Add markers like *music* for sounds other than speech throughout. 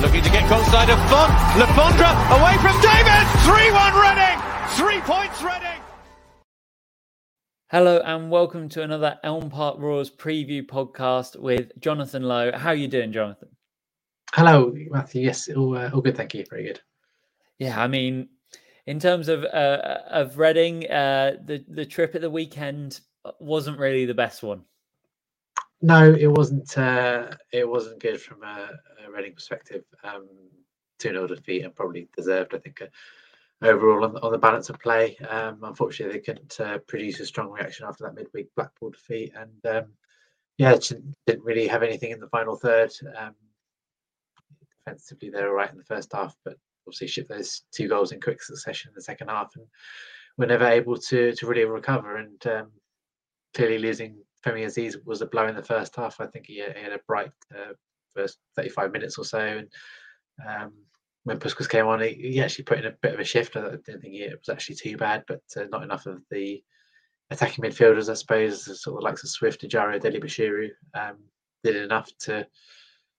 Looking to get close side of Font. Le away from David. 3-1 Reading. Three points Reading. Hello and welcome to another Elm Park Roars preview podcast with Jonathan Lowe. How are you doing, Jonathan? Hello, Matthew. Yes, all, uh, all good. Thank you. Very good. Yeah, I mean, in terms of uh, of Reading, uh, the the trip at the weekend wasn't really the best one. No, it wasn't. Uh, it wasn't good from a, a Reading perspective. Um, two 0 defeat and probably deserved. I think uh, overall on, on the balance of play. Um, unfortunately, they couldn't uh, produce a strong reaction after that midweek Blackpool defeat, and um, yeah, didn't really have anything in the final third. Um, defensively, they were right in the first half, but obviously shipped those two goals in quick succession in the second half, and were never able to to really recover. And um, clearly losing Femi Azeez was a blow in the first half. I think he, he had a bright uh, first 35 minutes or so. And um, when Puscas came on, he, he, actually put in a bit of a shift. I didn't think it was actually too bad, but uh, not enough of the attacking midfielders, I suppose, sort of likes of Swift, Ejaria, Dele-Bashiru, um, did enough to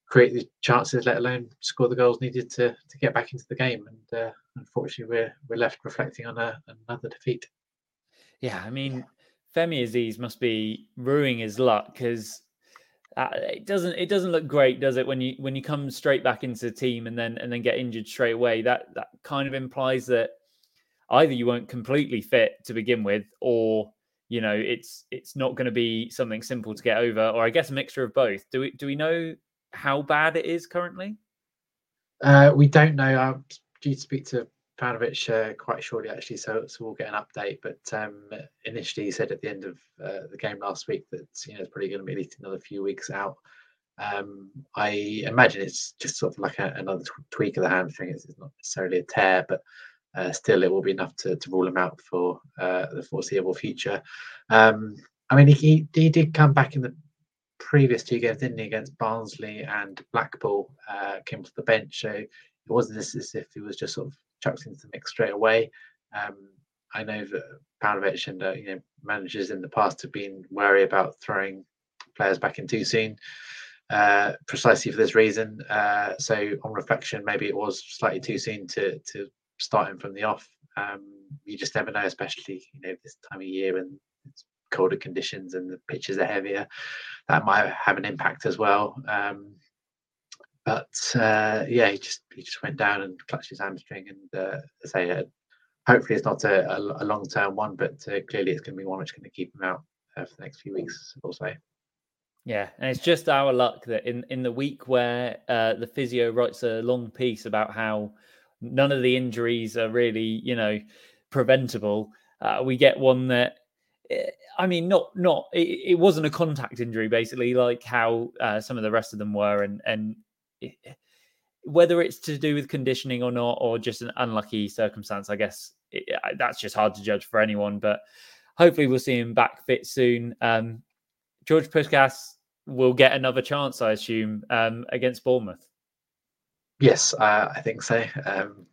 create the chances, let alone score the goals needed to to get back into the game. And uh, unfortunately, we're we're left reflecting on a, another defeat. Yeah, I mean, Femi Azeez must be ruining his luck because uh, it doesn't it doesn't look great, does it? When you when you come straight back into the team and then and then get injured straight away, that that kind of implies that either you weren't completely fit to begin with, or you know it's it's not going to be something simple to get over, or I guess a mixture of both. Do we do we know how bad it is currently? Uh, we don't know. I'm due to speak to Paunovic uh, quite shortly, actually, so so we'll get an update. But um, initially, he said at the end of uh, the game last week that you know it's probably going to be at least another few weeks out. Um, I imagine it's just sort of like a, another tweak of the hamstring. It's, it's not necessarily a tear, but uh, still, it will be enough to, to rule him out for uh, the foreseeable future. Um, I mean, he, he did come back in the previous two games, didn't he, against Barnsley and Blackpool? Uh, came to the bench, so it wasn't as if he was just sort of chucked into the mix straight away. Um, I know that Paunovic and uh, you know managers in the past have been wary about throwing players back in too soon, uh, precisely for this reason. Uh, so on reflection, maybe it was slightly too soon to to start him from the off. Um, you just never know, especially you know this time of year and it's colder conditions and the pitches are heavier. That might have an impact as well. Um, but uh, yeah, he just he just went down and clutched his hamstring, and uh, say uh, hopefully it's not a, a, a long term one, but uh, clearly it's going to be one which is going to keep him out uh, for the next few weeks. I'll say. Yeah, and it's just our luck that in in the week where uh, the physio writes a long piece about how none of the injuries are really you know preventable, we get one that eh, I mean, not not it, it, wasn't a contact injury, basically, like how uh, some of the rest of them were, and and *laughs* whether it's to do with conditioning or not, or just an unlucky circumstance, I guess it, that's just hard to judge for anyone. But hopefully, we'll see him back fit soon. Um, George Puscas will get another chance, I assume, um, against Bournemouth. Yes, uh, I think so. Um,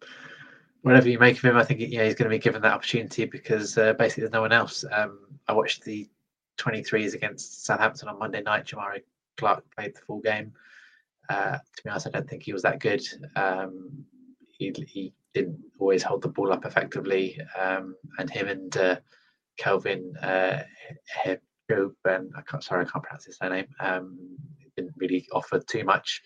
whatever you make of him, I think yeah, he's going to be given that opportunity because uh, basically there's no one else. Um, I watched the 23s against Southampton on Monday night. Jahmari Clarke played the full game. Uh, to be honest, I don't think he was that good. Um, he, he, didn't always hold the ball up effectively, um, and him and uh, Kelvin uh, and I can't, sorry, I can't pronounce his surname. Um, didn't really offer too much.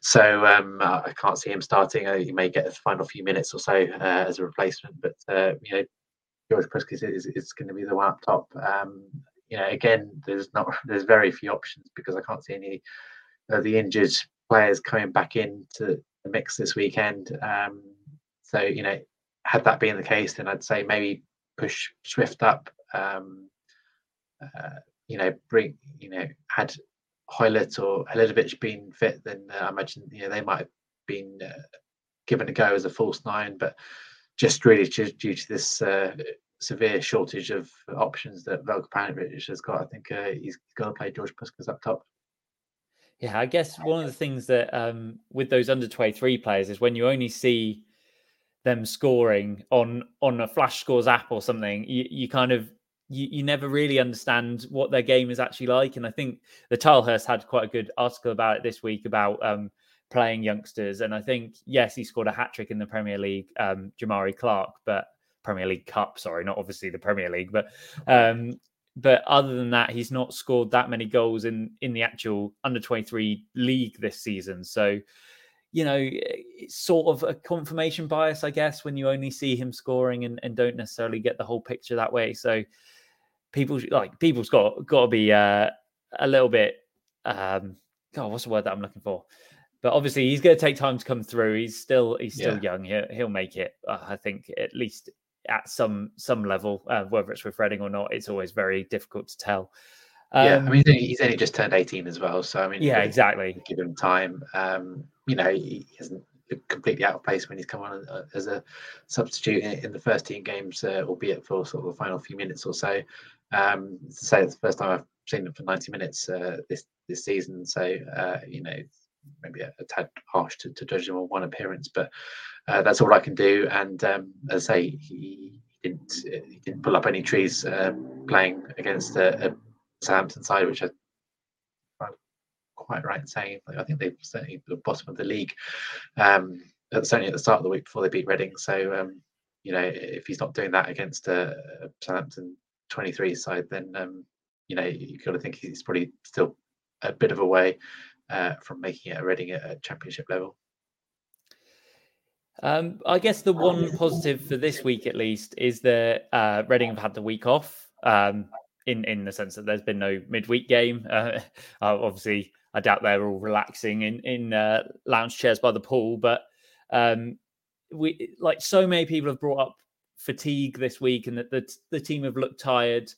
So um, I can't see him starting. He may get the final few minutes or so uh, as a replacement, but uh, you know, George Puscas is, is going to be the one up top. Um, you know, again, there's not *laughs* there's very few options because I can't see any of the injured players coming back into the mix this weekend. Um, so you know, had that been the case, then I'd say maybe push Swift up. Um, uh, you know, bring you know, had Hoilett or Halilovic been fit, then uh, I imagine you know they might have been uh, given a go as a false nine, but just really due, due to this uh, severe shortage of options that Veljko Paunovic has got. I think uh, he's going to play George Puscas up top. Yeah, I guess one of the things that um, with those under 23 players is when you only see them scoring on on a flash scores app or something, you, you kind of you, you never really understand what their game is actually like. And I think the Tilehurst had quite a good article about it this week about um, playing youngsters. And I think yes, he scored a hat trick in the Premier League, um, Jahmari Clarke, but Premier League Cup. Sorry, not obviously the Premier League, but um, but other than that, he's not scored that many goals in in the actual under twenty three league this season. So you know, it's sort of a confirmation bias, I guess, when you only see him scoring and, and don't necessarily get the whole picture that way. So people like people's got got to be uh, a little bit. Um, God, what's the word that I'm looking for? But obviously, he's going to take time to come through. He's still he's still yeah. young. He'll, he'll make it. Uh, I think at least at some some level, uh, whether it's with Reading or not, it's always very difficult to tell. Um, yeah, I um, mean, he's only, just turned 18 as well. So, I mean, yeah, exactly. Give him time. Um, you know, he hasn't completely out of place when he's come on uh, as a substitute in the first team games, uh, albeit for sort of the final few minutes or so. Um, to say it's the first time I've seen him for 90 minutes uh, this this season. So, uh, you know, maybe a, a tad harsh to, to, judge him on one appearance, but uh, that's all I can do. And um, as I say, he didn't he didn't pull up any trees um, playing against a, a Southampton side, which I quite right in saying. I think they certainly at the bottom of the league, um, certainly at the start of the week before they beat Reading. So um, you know, if he's not doing that against a, Southampton 23 side, then um, you know you've got to think he's probably still a bit of a way uh, from making it a Reading at a championship level. Um, I guess the one positive for this week, at least, is that uh, Reading have had the week off. Um, in in the sense that there's been no midweek game. *laughs* Uh, obviously, I doubt they're all relaxing in in uh, lounge chairs by the pool, but um, we like so many people have brought up fatigue this week, and that the the team have looked tired.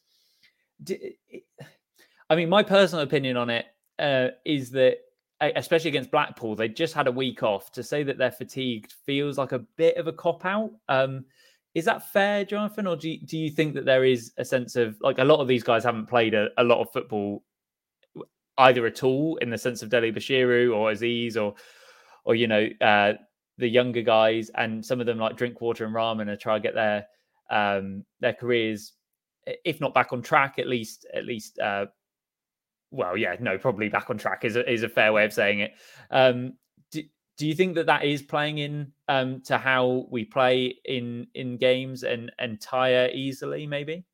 I mean, my personal opinion on it uh, is that especially against Blackpool, they just had a week off. To say that they're fatigued feels like a bit of a cop out. Um, is that fair, Jonathan, or do you, do you think that there is a sense of like a lot of these guys haven't played a, a lot of football either at all in the sense of Dele-Bashiru or Azeez or or you know uh, the younger guys and some of them like Drinkwater and Rahman are try to get their um, their careers if not back on track at least at least uh, well, yeah, no, probably back on track is a, is a fair way of saying it. Um, do, do you think that that is playing in um, to how we play in in games and and tire easily? Maybe.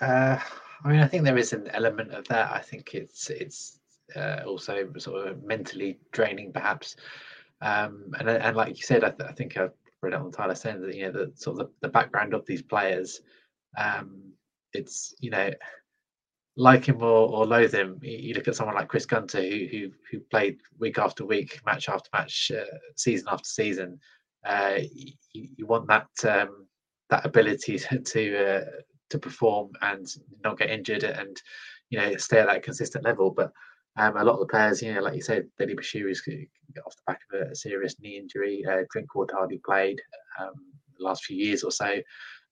Uh, I mean, I think there is an element of that. I think it's it's uh, also sort of mentally draining, perhaps. Um, and and like you said, I, th- I think I read it on Tyler saying that you know the sort of the, the background of these players. Um, it's you know like him or, or loathe him, you look at someone like Chris Gunter, who who, who played week after week, match after match, uh, season after season. Uh, you, you, want that um, that ability *laughs* to uh, to perform and not get injured and you know stay at that consistent level. But um, a lot of the players, you know, like you said, Dele-Bashiru is off the back of a serious knee injury. Uh, Drinkwater hardly played um, the last few years or so.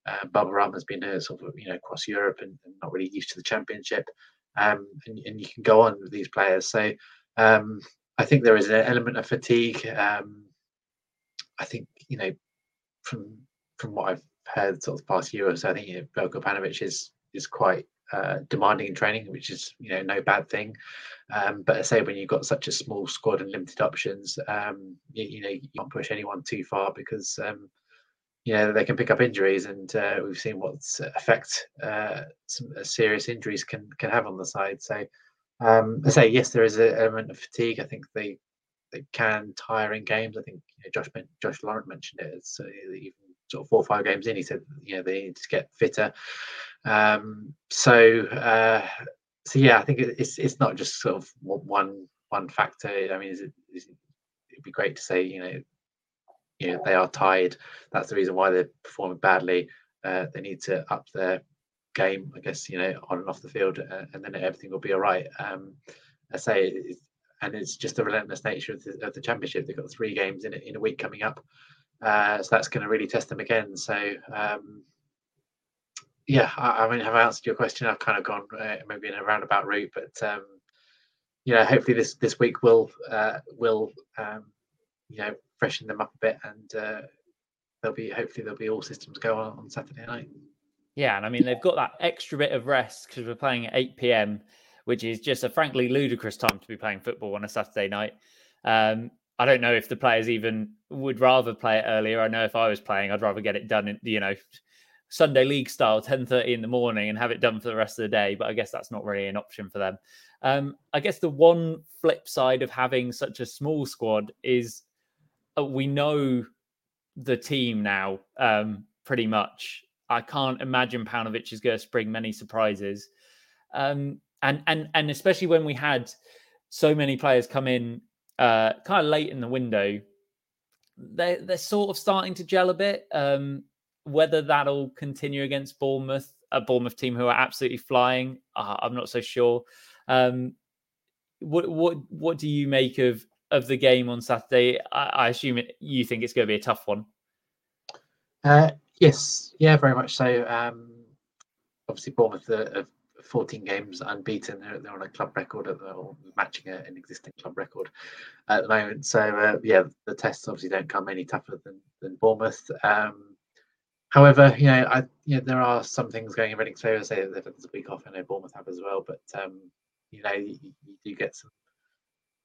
Uh, Baba Rahman has been a sort of you know across Europe and, and not really used to the championship. Um, and, and, you can go on with these players. So um, I think there is an element of fatigue. Um, I think you know from from what I've heard sort of the past year or so, I think you know, Veljko Paunovic is is quite uh, demanding in training, which is you know no bad thing. Um, but I say when you've got such a small squad and limited options, um, you, you, know you can't push anyone too far because um, you know they can pick up injuries, and uh, we've seen what effect uh, some uh, serious injuries can can have on the side. So Um, I say yes, there is an element of fatigue. I think they they can tire in games. I think you know, Josh Josh Laurent mentioned it. It's uh, even sort of four or five games in, he said you know they need to get fitter. Um, so uh, so yeah, I think it's it's not just sort of one one factor. I mean, is it, is it, it'd be great to say you know you know they are tired. That's the reason why they're performing badly. Uh, they need to up their game, I guess you know, on and off the field, uh, and then everything will be all right. Um, I say, and it's just the relentless nature of the, of the championship. They've got three games in a, in a week coming up, uh, so that's going to really test them again. So. Um, yeah, I, I, mean, have I answered your question? I've kind of gone uh, maybe in a roundabout route, but um, you know, hopefully this this week will uh, will um, you know freshen them up a bit, and uh, they'll be hopefully there'll be all systems go on on Saturday night. Yeah, and I mean they've got that extra bit of rest because we're playing at eight pm, which is just a frankly ludicrous time to be playing football on a Saturday night. Um, I don't know if the players even would rather play it earlier. I know if I was playing, I'd rather get it done in you know Sunday league style, ten thirty in the morning, and have it done for the rest of the day. But I guess that's not really an option for them. Um, I guess the one flip side of having such a small squad is we know the team now um, pretty much. I can't imagine Paunovic is going to spring many surprises, um, and and and especially when we had so many players come in uh, kind of late in the window, they they're sort of starting to gel a bit. Um, whether that'll continue against Bournemouth, a Bournemouth team who are absolutely flying, uh, I'm not so sure. Um, what what what do you make of of the game on Saturday? I, I assume it, you think it's going to be a tough one. Uh, yes, yeah, very much so. Um, obviously, Bournemouth are, 14 games unbeaten. They're, they're, on a club record, or matching a, an existing club record at the moment. So, uh, yeah, the tests obviously don't come any tougher than, than Bournemouth. Um, However, you know, I you know, there are some things going in Reading's favour. Say that there's a week off, I know Bournemouth have as well, but um, you know, you, you, do get some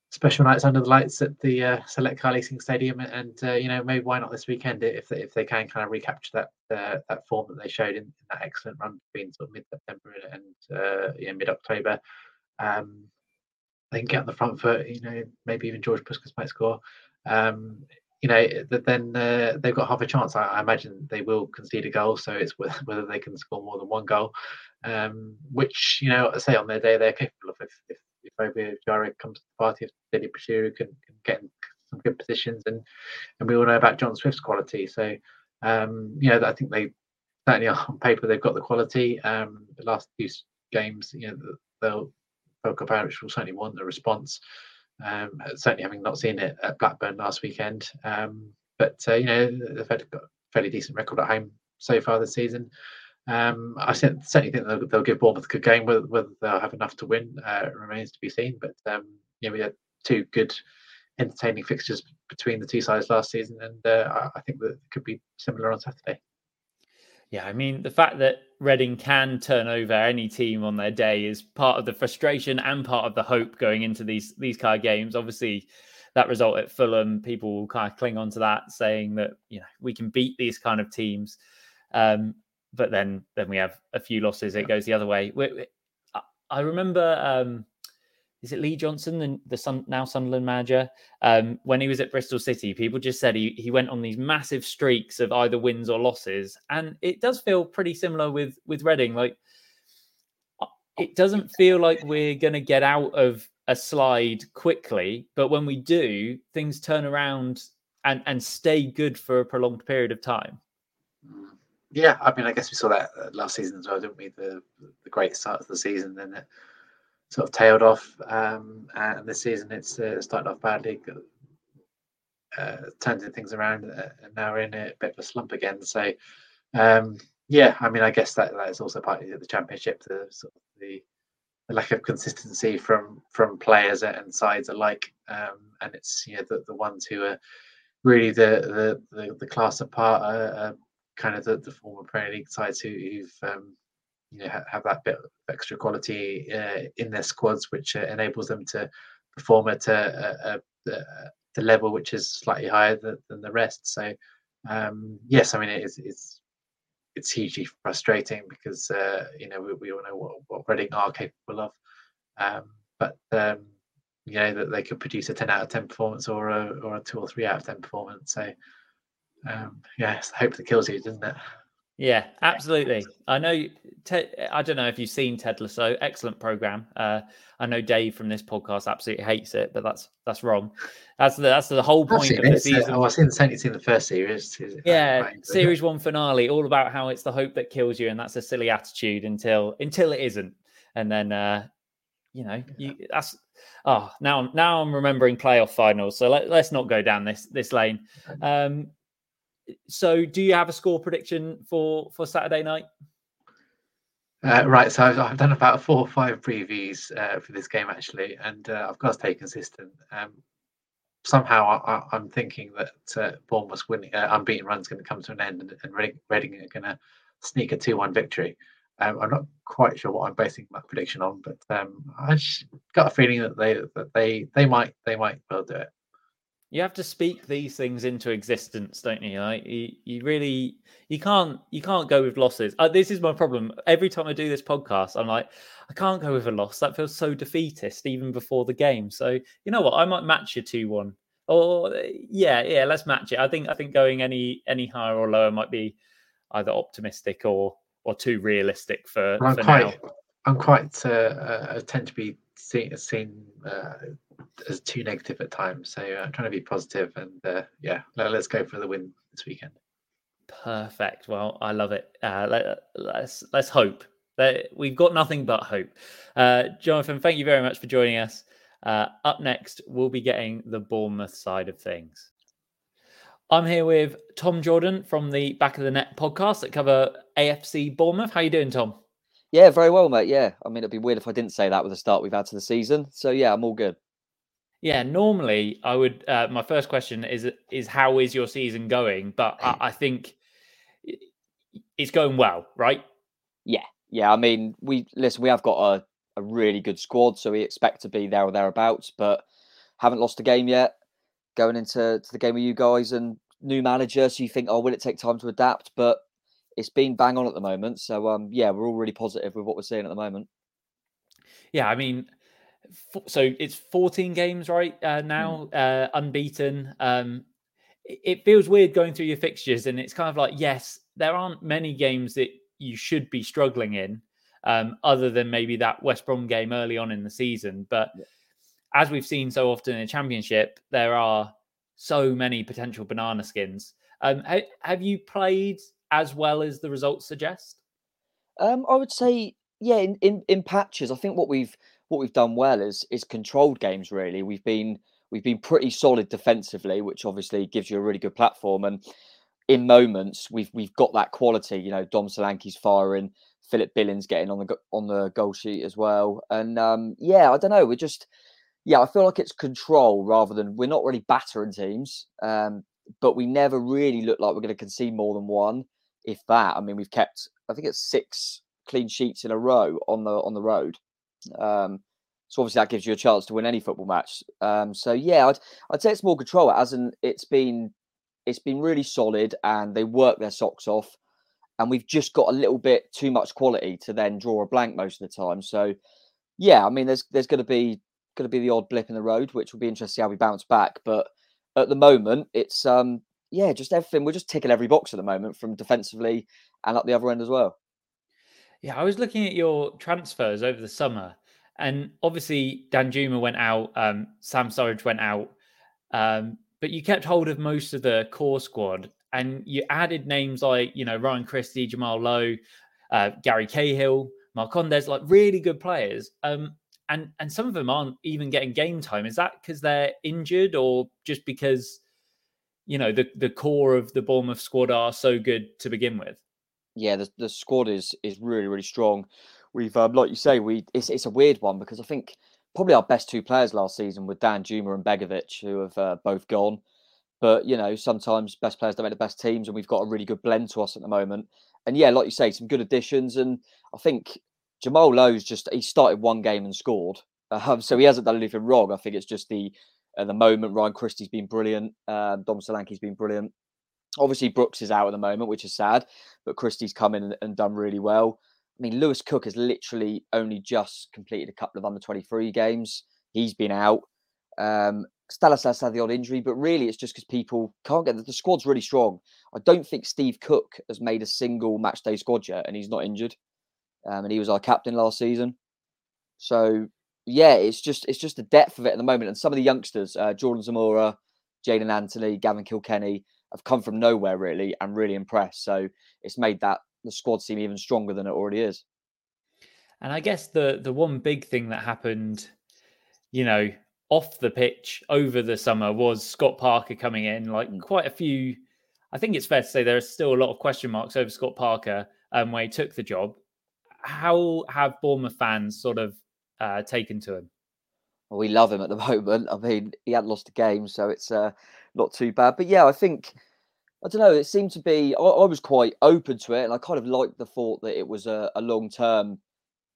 special nights under the lights at the uh, Select Car Leasing Stadium, and uh, you know, maybe why not this weekend if they, if they can kind of recapture that uh, that form that they showed in, in, that excellent run between sort of mid September and uh, mid October. Um, they can get on the front foot. You know, maybe even George Puscas might score. Um, you know, then uh, they've got half a chance. I, I, imagine they will concede a goal, so it's whether, whether they can score more than one goal, um, which you know, I say on their day they're capable of. If if, if Ovie Ejaria comes to the party, if Dele-Bashiru can, can get in some good positions, and and we all know about John Swift's quality. So um, you know, I think they certainly *laughs* on paper they've got the quality. Um, the last few games, you know, they'll Paunovic will certainly want the response. Um, certainly having not seen it at Blackburn last weekend. Um, but uh, you know they've had a fairly decent record at home so far this season. Um, I certainly think they'll, they'll, give Bournemouth a good game. Whether, whether, they'll have enough to win uh, remains to be seen. But um, we had two good, entertaining fixtures between the two sides last season, and uh, I think that it could be similar on Saturday. Yeah, I mean, the fact that Reading can turn over any team on their day is part of the frustration and part of the hope going into these these kind of games. Obviously, that result at Fulham, people will kind of cling on to that, saying that you know we can beat these kind of teams. Um, but then then we have a few losses. It goes the other way. I remember um, is it Lee Johnson, the, the Sun, now Sunderland manager? Um, when he was at Bristol City, people just said he, he went on these massive streaks of either wins or losses, and it does feel pretty similar with with Reading. Like it doesn't feel like we're going to get out of a slide quickly, but when we do, things turn around and and stay good for a prolonged period of time. Yeah, I mean, I guess we saw that uh, last season as well, didn't we? The the great start of the season, then. It, sort of tailed off. Um, and this season it's uh, started off badly, uh, turning things around, uh, and now we're in a bit of a slump again. So, um, yeah, I mean, I guess that that is also partly the championship, the sort of the, the lack of consistency from from players and sides alike, um, and it's you know the, the ones who are really the the the, the class apart are, are kind of the, the former Premier League sides who, who've um, you know have that bit of extra quality uh, in their squads, which uh, enables them to perform at a, a, a, a level which is slightly higher than, than the rest. So um, yes, I mean it is it's it's hugely frustrating because uh, you know we, we, all know what, what Reading are capable of. Um, but um, you know that they could produce a ten out of ten performance or a or a two or three out of ten performance. So um, yeah, it's hope that kills you, doesn't it? Yeah, absolutely. I know. Ted, I don't know if you've seen Ted Lasso. Excellent program. Uh, I know Dave from this podcast absolutely hates it, but that's that's wrong. That's the that's the whole point of the uh, season. oh, I've seen, only seen the first series. Yeah, series one finale, all about how it's the hope that kills you, and that's a silly attitude until until it isn't, and then uh, you know you that's oh now now I'm remembering playoff finals. So let, let's not go down this this lane. Um, so do you have a score prediction for for Saturday night? Uh, right, so I've, I've, done about four or five previews uh, for this game actually, and uh, I've got to stay consistent. Um, somehow I, am thinking that uh, Bournemouth's winning, uh, unbeaten run's going to come to an end, and, and Reading, Reading are going to sneak a two-one victory. Um, I'm not quite sure what I'm basing my prediction on, but um, I got a feeling that they that they they might they might well do it you have to speak these things into existence don't you? Like you, you really you can't you can't go with losses. Uh, this is my problem. Every time i do this podcast i'm like i can't go with a loss. That feels so defeatist even before the game. So you know what? I might match you 2-1 or yeah yeah let's match it. I think i think going any any higher or lower might be either optimistic or or too realistic for, I'm for quite, now. I'm quite uh, uh, tend to be seen, seen uh, as too negative at times. So uh, I'm trying to be positive, and uh, yeah, let, us go for the win this weekend. Perfect. Well, I love it. Uh, let, us let's, let's hope that we've got nothing but hope. Uh, Jonathan, thank you very much for joining us. Uh, up next, we'll be getting the Bournemouth side of things. I'm here with Tom Jordan from the Back of the Net podcast that cover AFC Bournemouth. How you doing, Tom? Yeah, very well, mate. Yeah, I mean, it'd be weird if I didn't say that with the start we've had to the season. So yeah, I'm all good. Yeah, normally I would. Uh, my first question is is how is your season going? But I, I think it's going well, right? Yeah, yeah. I mean, we listen. We have got a, a really good squad, so we expect to be there or thereabouts. But haven't lost a game yet. Going into to the game with you guys and new manager, so you think, oh, will it take time to adapt? But it's been bang on at the moment. So um, yeah, we're all really positive with what we're seeing at the moment. Yeah, I mean, so it's 14 games right uh, now, mm. uh, unbeaten. Um, it feels weird going through your fixtures, and it's kind of like, yes, there aren't many games that you should be struggling in, um, other than maybe that West Brom game early on in the season. But yeah. as we've seen so often in the Championship, there are so many potential banana skins. Um, ha- have you played as well as the results suggest? Um, I would say, yeah, in, in, in patches. I think what we've what we've done well is is controlled games. Really, we've been we've been pretty solid defensively, which obviously gives you a really good platform. And in moments, we've we've got that quality. You know, Dom Solanke's firing, Philip Billing's getting on the on the goal sheet as well. And um, yeah, I don't know. We're just yeah, I feel like it's control rather than we're not really battering teams. Um, but we never really look like we're going to concede more than one, if that. I mean, we've kept I think it's six clean sheets in a row on the on the road. Um, so obviously that gives you a chance to win any football match. Um, so yeah, I'd, I'd say it's more control. As in, it's been it's been really solid, and they work their socks off. And we've just got a little bit too much quality to then draw a blank most of the time. So yeah, I mean, there's there's going to be going to be the odd blip in the road, which will be interesting how we bounce back. But at the moment, it's um yeah, just everything. We're just ticking every box at the moment, from defensively and up the other end as well. Yeah, I was looking at your transfers over the summer, and obviously Danjuma went out, um, Sam Surridge went out, um, but you kept hold of most of the core squad, and you added names like you know Ryan Christie, Jamal Lowe, uh, Gary Cahill, Marcondes, like really good players. Um, and and some of them aren't even getting game time. Is that because they're injured, or just because you know the the core of the Bournemouth squad are so good to begin with? Yeah, the, the squad is is really really strong. We've um, like you say, we it's it's a weird one because I think probably our best two players last season were Danjuma and Begovic, who have uh, both gone. But you know, sometimes best players don't make the best teams, and we've got a really good blend to us at the moment. And yeah, like you say, some good additions. And I think Jamal Lowe's just he started one game and scored, *laughs* um, so he hasn't done anything wrong. I think it's just the at the moment Ryan Christie's been brilliant, uh, Dom Solanke's been brilliant. Obviously, Brooks is out at the moment, which is sad, but Christie's come in and, done really well. I mean, Lewis Cook has literally only just completed a couple of under 23 games. He's been out. Um, has had the odd injury, but really it's just because people can't get the, the squad's really strong. I don't think Steve Cook has made a single match day squad yet, and he's not injured. Um, and he was our captain last season. So yeah, it's just it's just the depth of it at the moment. And some of the youngsters, uh, Jordan Zemura, Jaidon Anthony, Gavin Kilkenny, have come from nowhere really and really impressed. So it's made that the squad seem even stronger than it already is. And I guess the the one big thing that happened, you know, off the pitch over the summer was Scott Parker coming in. Like mm. quite a few, I think it's fair to say there are still a lot of question marks over Scott Parker um, when he took the job. How have Bournemouth fans sort of uh, taken to him? Well, we love him at the *laughs* moment. I mean, he hadn't lost a game, so it's uh, not too bad. But yeah, I think I don't know. It seemed to be. I, I was quite open to it, and I kind of liked the thought that it was a, a long term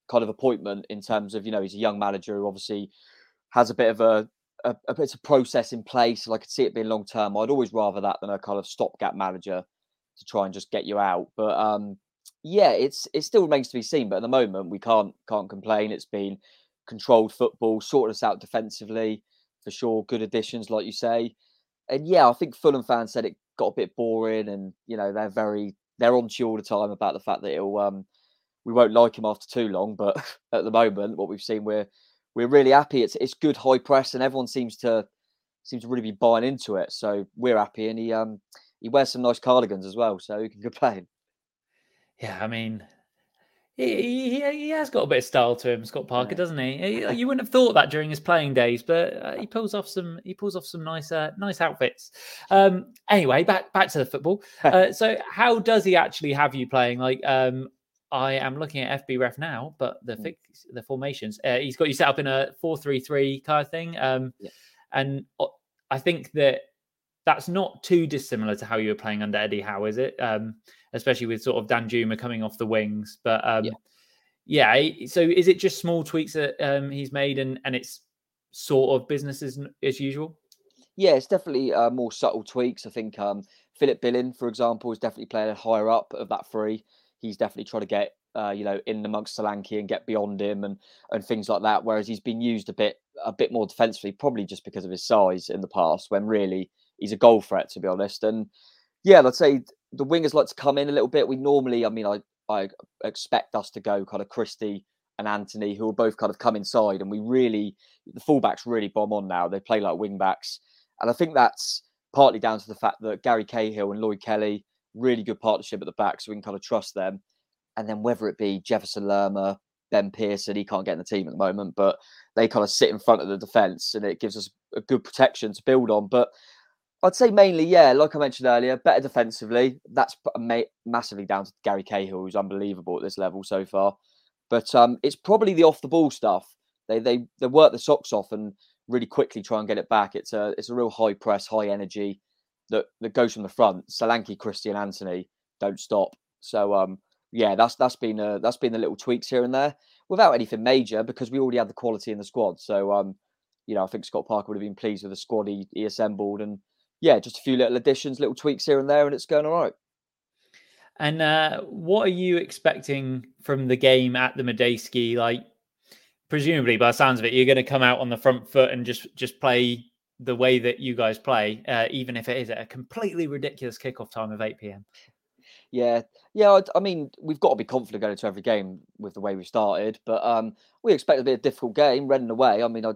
kind of appointment in terms of you know he's a young manager who obviously has a bit of a a, a bit of process in place. And I could see it being long term. I'd always rather that than a kind of stopgap manager to try and just get you out. But um, yeah, it's it still remains to be seen. But at the moment, we can't can't complain. It's been controlled football, sorted us out defensively for sure. Good additions, like you say. And yeah, I think Fulham fans said it got a bit boring, and you know they're very they're on to you all the time about the fact that it'll um, we won't like him after too long. But *laughs* at the moment, what we've seen, we're we're really happy. It's it's good high press, and everyone seems to seems to really be buying into it. So we're happy, and he um he wears some nice cardigans as well, so he can complain. Yeah, I mean, he, he, he has got a bit of style to him, Scott Parker, yeah. doesn't he? You wouldn't have thought that during his playing days, but uh, he pulls off some he pulls off some nice uh, nice outfits. Um, anyway, back back to the football. *laughs* Uh, so, how does he actually have you playing? Like, um, I am looking at FBref now, but the mm. the formations, uh, he's got you set up in a four three three kind of thing, um, yeah. and uh, I think that that's not too dissimilar to how you were playing under Eddie Howe, is it? Um, especially with sort of Danjuma coming off the wings. But um, yeah. yeah. so is it just small tweaks that um, he's made, and and it's sort of business as, as usual? Yeah, it's definitely uh, more subtle tweaks. I think um, Philip Billing, for example, is definitely playing higher up of that three. He's definitely trying to get uh, you know, in amongst Solanke and get beyond him and and things like that. Whereas he's been used a bit a bit more defensively, probably just because of his size in the past, when really he's a goal threat, to be honest. And yeah, let's say the wingers like to come in a little bit. We normally, I mean, I I expect us to go kind of Christie and Anthony, who will both kind of come inside, and we really the fullbacks really bomb on now. They play like wingbacks, and I think that's partly down to the fact that Gary Cahill and Lloyd Kelly really good partnership at the back, so we can kind of trust them. And then whether it be Jefferson Lerma, Ben Pearson, he can't get in the team at the moment, but they kind of sit in front of the defence, and it gives us a good protection to build on. But I'd say mainly, yeah, like I mentioned earlier, better defensively. That's massively down to Gary Cahill, who's unbelievable at this level so far. But um, it's probably the off the ball stuff. They they they work the socks off and really quickly try and get it back. It's a it's a real high press, high energy that that goes from the front. Solanke, Christian, Anthony don't stop. So um, yeah, that's that's been a, that's been the little tweaks here and there without anything major because we already had the quality in the squad. So um, you know, I think Scott Parker would have been pleased with the squad he, he assembled and yeah, just a few little additions, little tweaks here and there, and it's going all right. And uh, what are you expecting from the game at the Madejski? Like, presumably, by the sounds of it, you're going to come out on the front foot and just just play the way that you guys play, uh, even if it is at a completely ridiculous kickoff time of 8 p.m. Yeah, yeah. I, I, mean, we've got to be confident going into every game with the way we started, but um, we expect it to be a difficult game, running away. I mean, I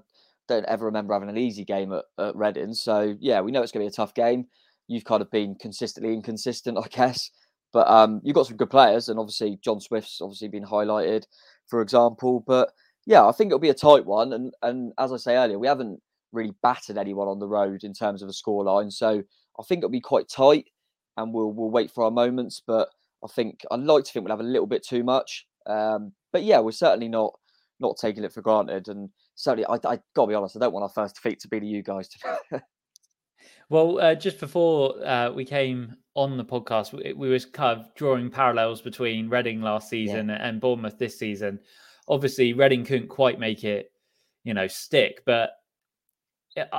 don't ever remember having an easy game at, at Reading. So yeah, we know it's going to be a tough game. You've kind of been consistently inconsistent, *laughs* I guess. But um, you've got some good players, and obviously John Swift's obviously been highlighted, for example. But yeah, I think it'll be a tight one. And and as I say earlier, we haven't really battered anyone on the road in terms of a scoreline. So I think it'll be quite tight, and we'll we'll wait for our moments. But I think I'd like to think we'll have a little bit too much. Um, but yeah, we're certainly not not taking it for granted. And certainly, I, I gotta be honest, I don't want our first defeat to be to you guys. Today. *laughs* Well, uh, just before uh, we came on the podcast, we, we were kind of drawing parallels between Reading last season yeah. and Bournemouth this season. Obviously, Reading couldn't quite make it, you know, stick, but it,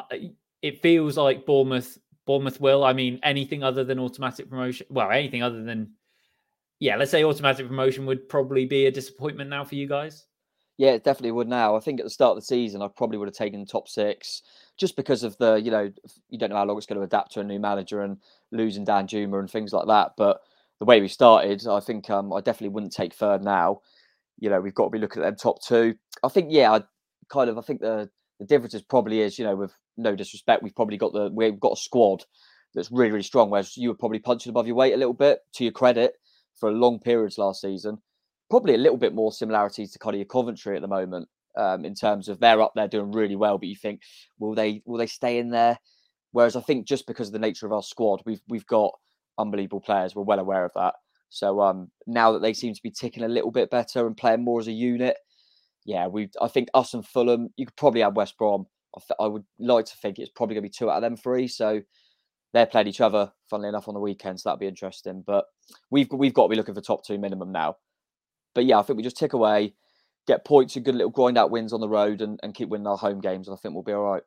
it feels like Bournemouth Bournemouth will. I mean, anything other than automatic promotion. Well, anything other than yeah, let's say automatic promotion would probably be a disappointment now for you guys. Yeah, it definitely would now. I think at the start of the season, I probably would have taken the top six just because of the, you know, you don't know how long it's going to adapt to a new manager and losing Danjuma and things like that. But the way we started, I think um, I definitely wouldn't take third now. You know, we've got to be looking at them top two. I think, yeah, I kind of, I think the the difference is probably is, you know, with no disrespect, we've probably got the we've got a squad that's really, really strong. Whereas you were probably punching above your weight a little bit, to your credit, for a long periods last season. Probably a little bit more similarities to of Coventry at the moment, um, in terms of they're up there doing really well, but you think, will they will they stay in there? Whereas I think just because of the nature of our squad, we've we've got unbelievable players. We're well aware of that. So um, now that they seem to be ticking a little bit better and playing more as a unit, yeah, we I think us and Fulham, you could probably add West Brom. I, th- I would like to think it's probably going to be two out of them three. So they're playing each other, funnily enough, on the weekend. So that'd be interesting. But we've we've got to be looking for top two minimum now. But yeah, I think we just tick away, get points and good little grind out wins on the road, and, and keep winning our home games, and I think we'll be all right.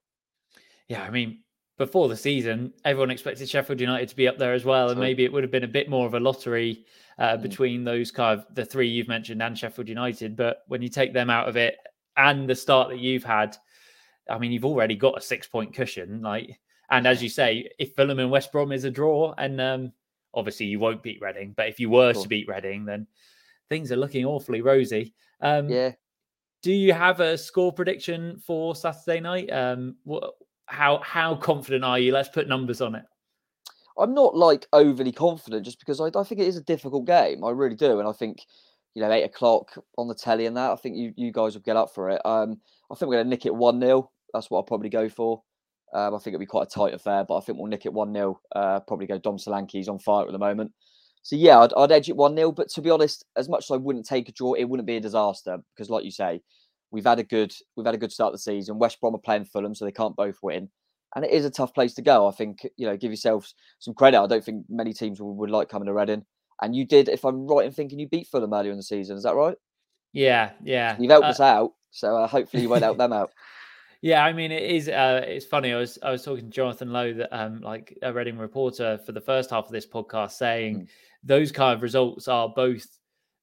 Yeah, I mean, before the season, everyone expected Sheffield United to be up there as well, and maybe it would have been a bit more of a lottery uh, mm. between those kind of the three you've mentioned and Sheffield United. But when you take them out of it, and the start that you've had, I mean, you've already got a six point cushion. Like, and as you say, if Fulham and West Brom is a draw, and um, obviously you won't beat Reading, but if you were cool. to beat Reading, then things are looking awfully rosy. Um, yeah. Do you have a score prediction for Saturday night? Um, what, how how confident are you? Let's put numbers on it. I'm not like overly confident, just because I, I think it is a difficult game. I really do, and I think you know eight o'clock on the telly and that. I think you you guys will get up for it. Um, I think we're going to nick it one 0 That's what I'll probably go for. Um, I think it'll be quite a tight affair, but I think we'll nick it one 0 uh, Probably go Dom Solanke's on fire at the moment. So yeah, I'd, I'd edge it one 0 But to be honest, as much as I wouldn't take a draw, it wouldn't be a disaster because, like you say, we've had a good we've had a good start of the season. West Brom are playing Fulham, so they can't both win and it is a tough place to go. I think you know, give yourselves some credit. I don't think many teams would, would like coming to Reading, and you did. If I'm right in thinking, you beat Fulham earlier in the season. Is that right? Yeah, yeah. You've helped uh, us out, so uh, hopefully you won't help them out. *laughs* Yeah, I mean it is. Uh, it's funny. I was I was talking to Jonathan Lowe, that um, like a Reading reporter for the first half of this podcast, saying mm. Those kind of results are both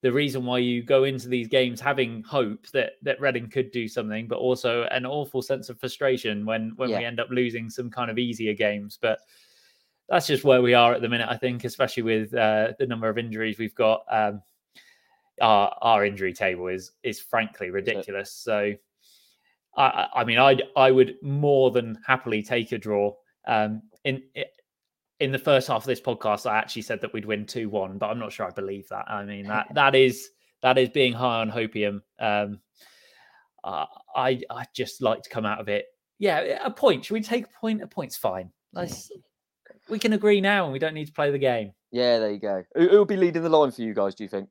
the reason why you go into these games having hope that that Reading could do something, but also an awful sense of frustration when when yeah. we end up losing some kind of easier games. But that's just where we are at the minute, I think, especially with uh, the number of injuries we've got. Um, our our injury table is is frankly ridiculous. So, I I mean, I I would more than happily take a draw. Um, in in the first half of this podcast, I actually said that we'd win two one, but I'm not sure I believe that. I mean that *laughs* that is that is being high on hopium. Um, uh, I I just like to come out of it. Yeah, a point. Should we take a point? A point's fine. Let's we can agree now, and we don't need to play the game. Yeah, there you go. Who will be leading the line for you guys? Do you think?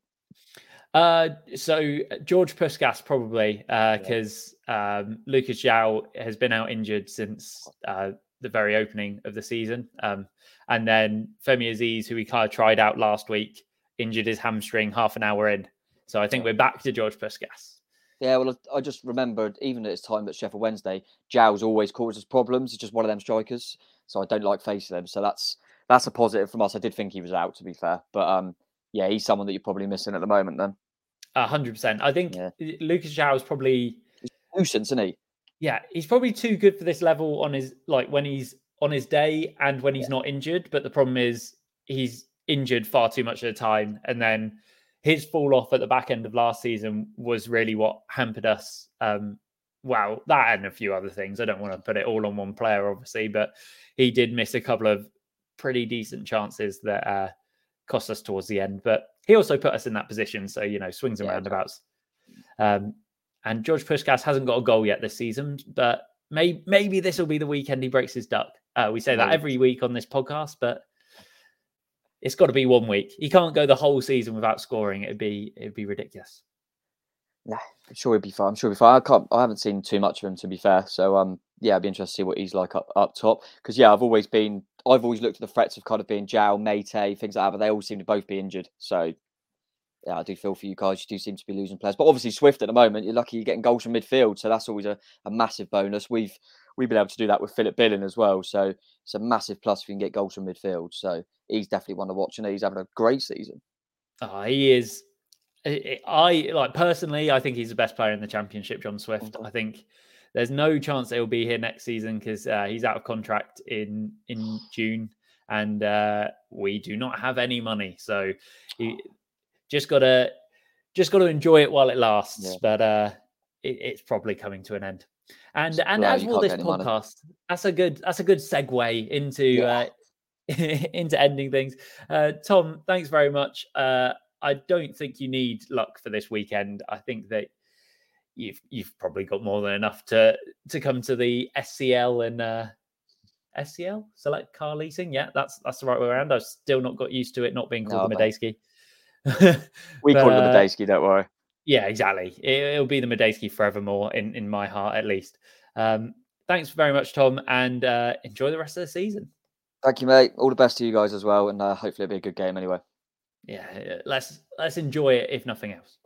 Uh, so George Puscas probably because uh, yeah. um, Lucas João has been out injured since uh, the very opening of the season. Um, and then Femi Azeez, who we kind of tried out last week, injured his hamstring half an hour in. So I think we're back to George Puscas. Yeah, well, I just remembered even at his time at Sheffield Wednesday, João's always causes problems. He's just one of them strikers, so I don't like facing them. So that's that's a positive from us. I did think he was out, to be fair, but um, yeah, he's someone that you're probably missing at the moment. Then, hundred percent. I think yeah. Lucas João is probably he's nuisance, isn't he? Yeah, he's probably too good for this level on his like when he's on his day and when he's yeah. not injured. But the problem is he's injured far too much of the time. And then his fall off at the back end of last season was really what hampered us. Um, well, that and a few other things. I don't want to put it all on one player, obviously, but he did miss a couple of pretty decent chances that uh, cost us towards the end. But he also put us in that position. So, you know, swings and yeah, roundabouts. Um, and George Puscas hasn't got a goal yet this season, but maybe, maybe this will be the weekend he breaks his duck. Uh, we say that every week on this podcast, but it's got to be one week. He can't go the whole season without scoring. It'd be it'd be ridiculous. Yeah, I'm sure he'd be fine. I'm sure he'd be fine. I can't. I haven't seen too much of him to be fair. So um, yeah, I'd be interested to see what he's like up, up top. Because yeah, I've always been. I've always looked at the threats of kind of being João, Meite, things like that, but they all seem to both be injured. So yeah, I do feel for you guys. You do seem to be losing players, but obviously Swift at the moment, you're lucky you're getting goals from midfield, so that's always a, a massive bonus. We've we've been able to do that with Philip Billing as well. So it's a massive plus if you can get goals from midfield. So he's definitely one to watch, and he's having a great season. Oh, he is. I like personally. I think he's the best player in the championship. John Swift. Mm-hmm. I think there's no chance that he'll be here next season because uh, he's out of contract in in *sighs* June, and uh, we do not have any money. So he just gotta just got to enjoy it while it lasts. Yeah. But uh, it, it's probably coming to an end. And and as for this podcast, money. that's a good that's a good segue into yeah. uh, *laughs* into ending things. Uh, Tom, thanks very much. Uh, I don't think you need luck for this weekend. I think that you've you've probably got more than enough to to come to the SCL and uh, SCL select car leasing. Yeah, that's that's the right way around. I've still not got used to it not being called no, the Madejski. We but, call it the uh, Madejski, don't worry. Yeah, exactly. It, will be the Madejski forevermore in in my heart, at least. Um, thanks very much, Tom, and uh, enjoy the rest of the season. Thank you, mate. All the best to you guys as well, and uh, hopefully it'll be a good game anyway. Yeah, let's let's enjoy it if nothing else.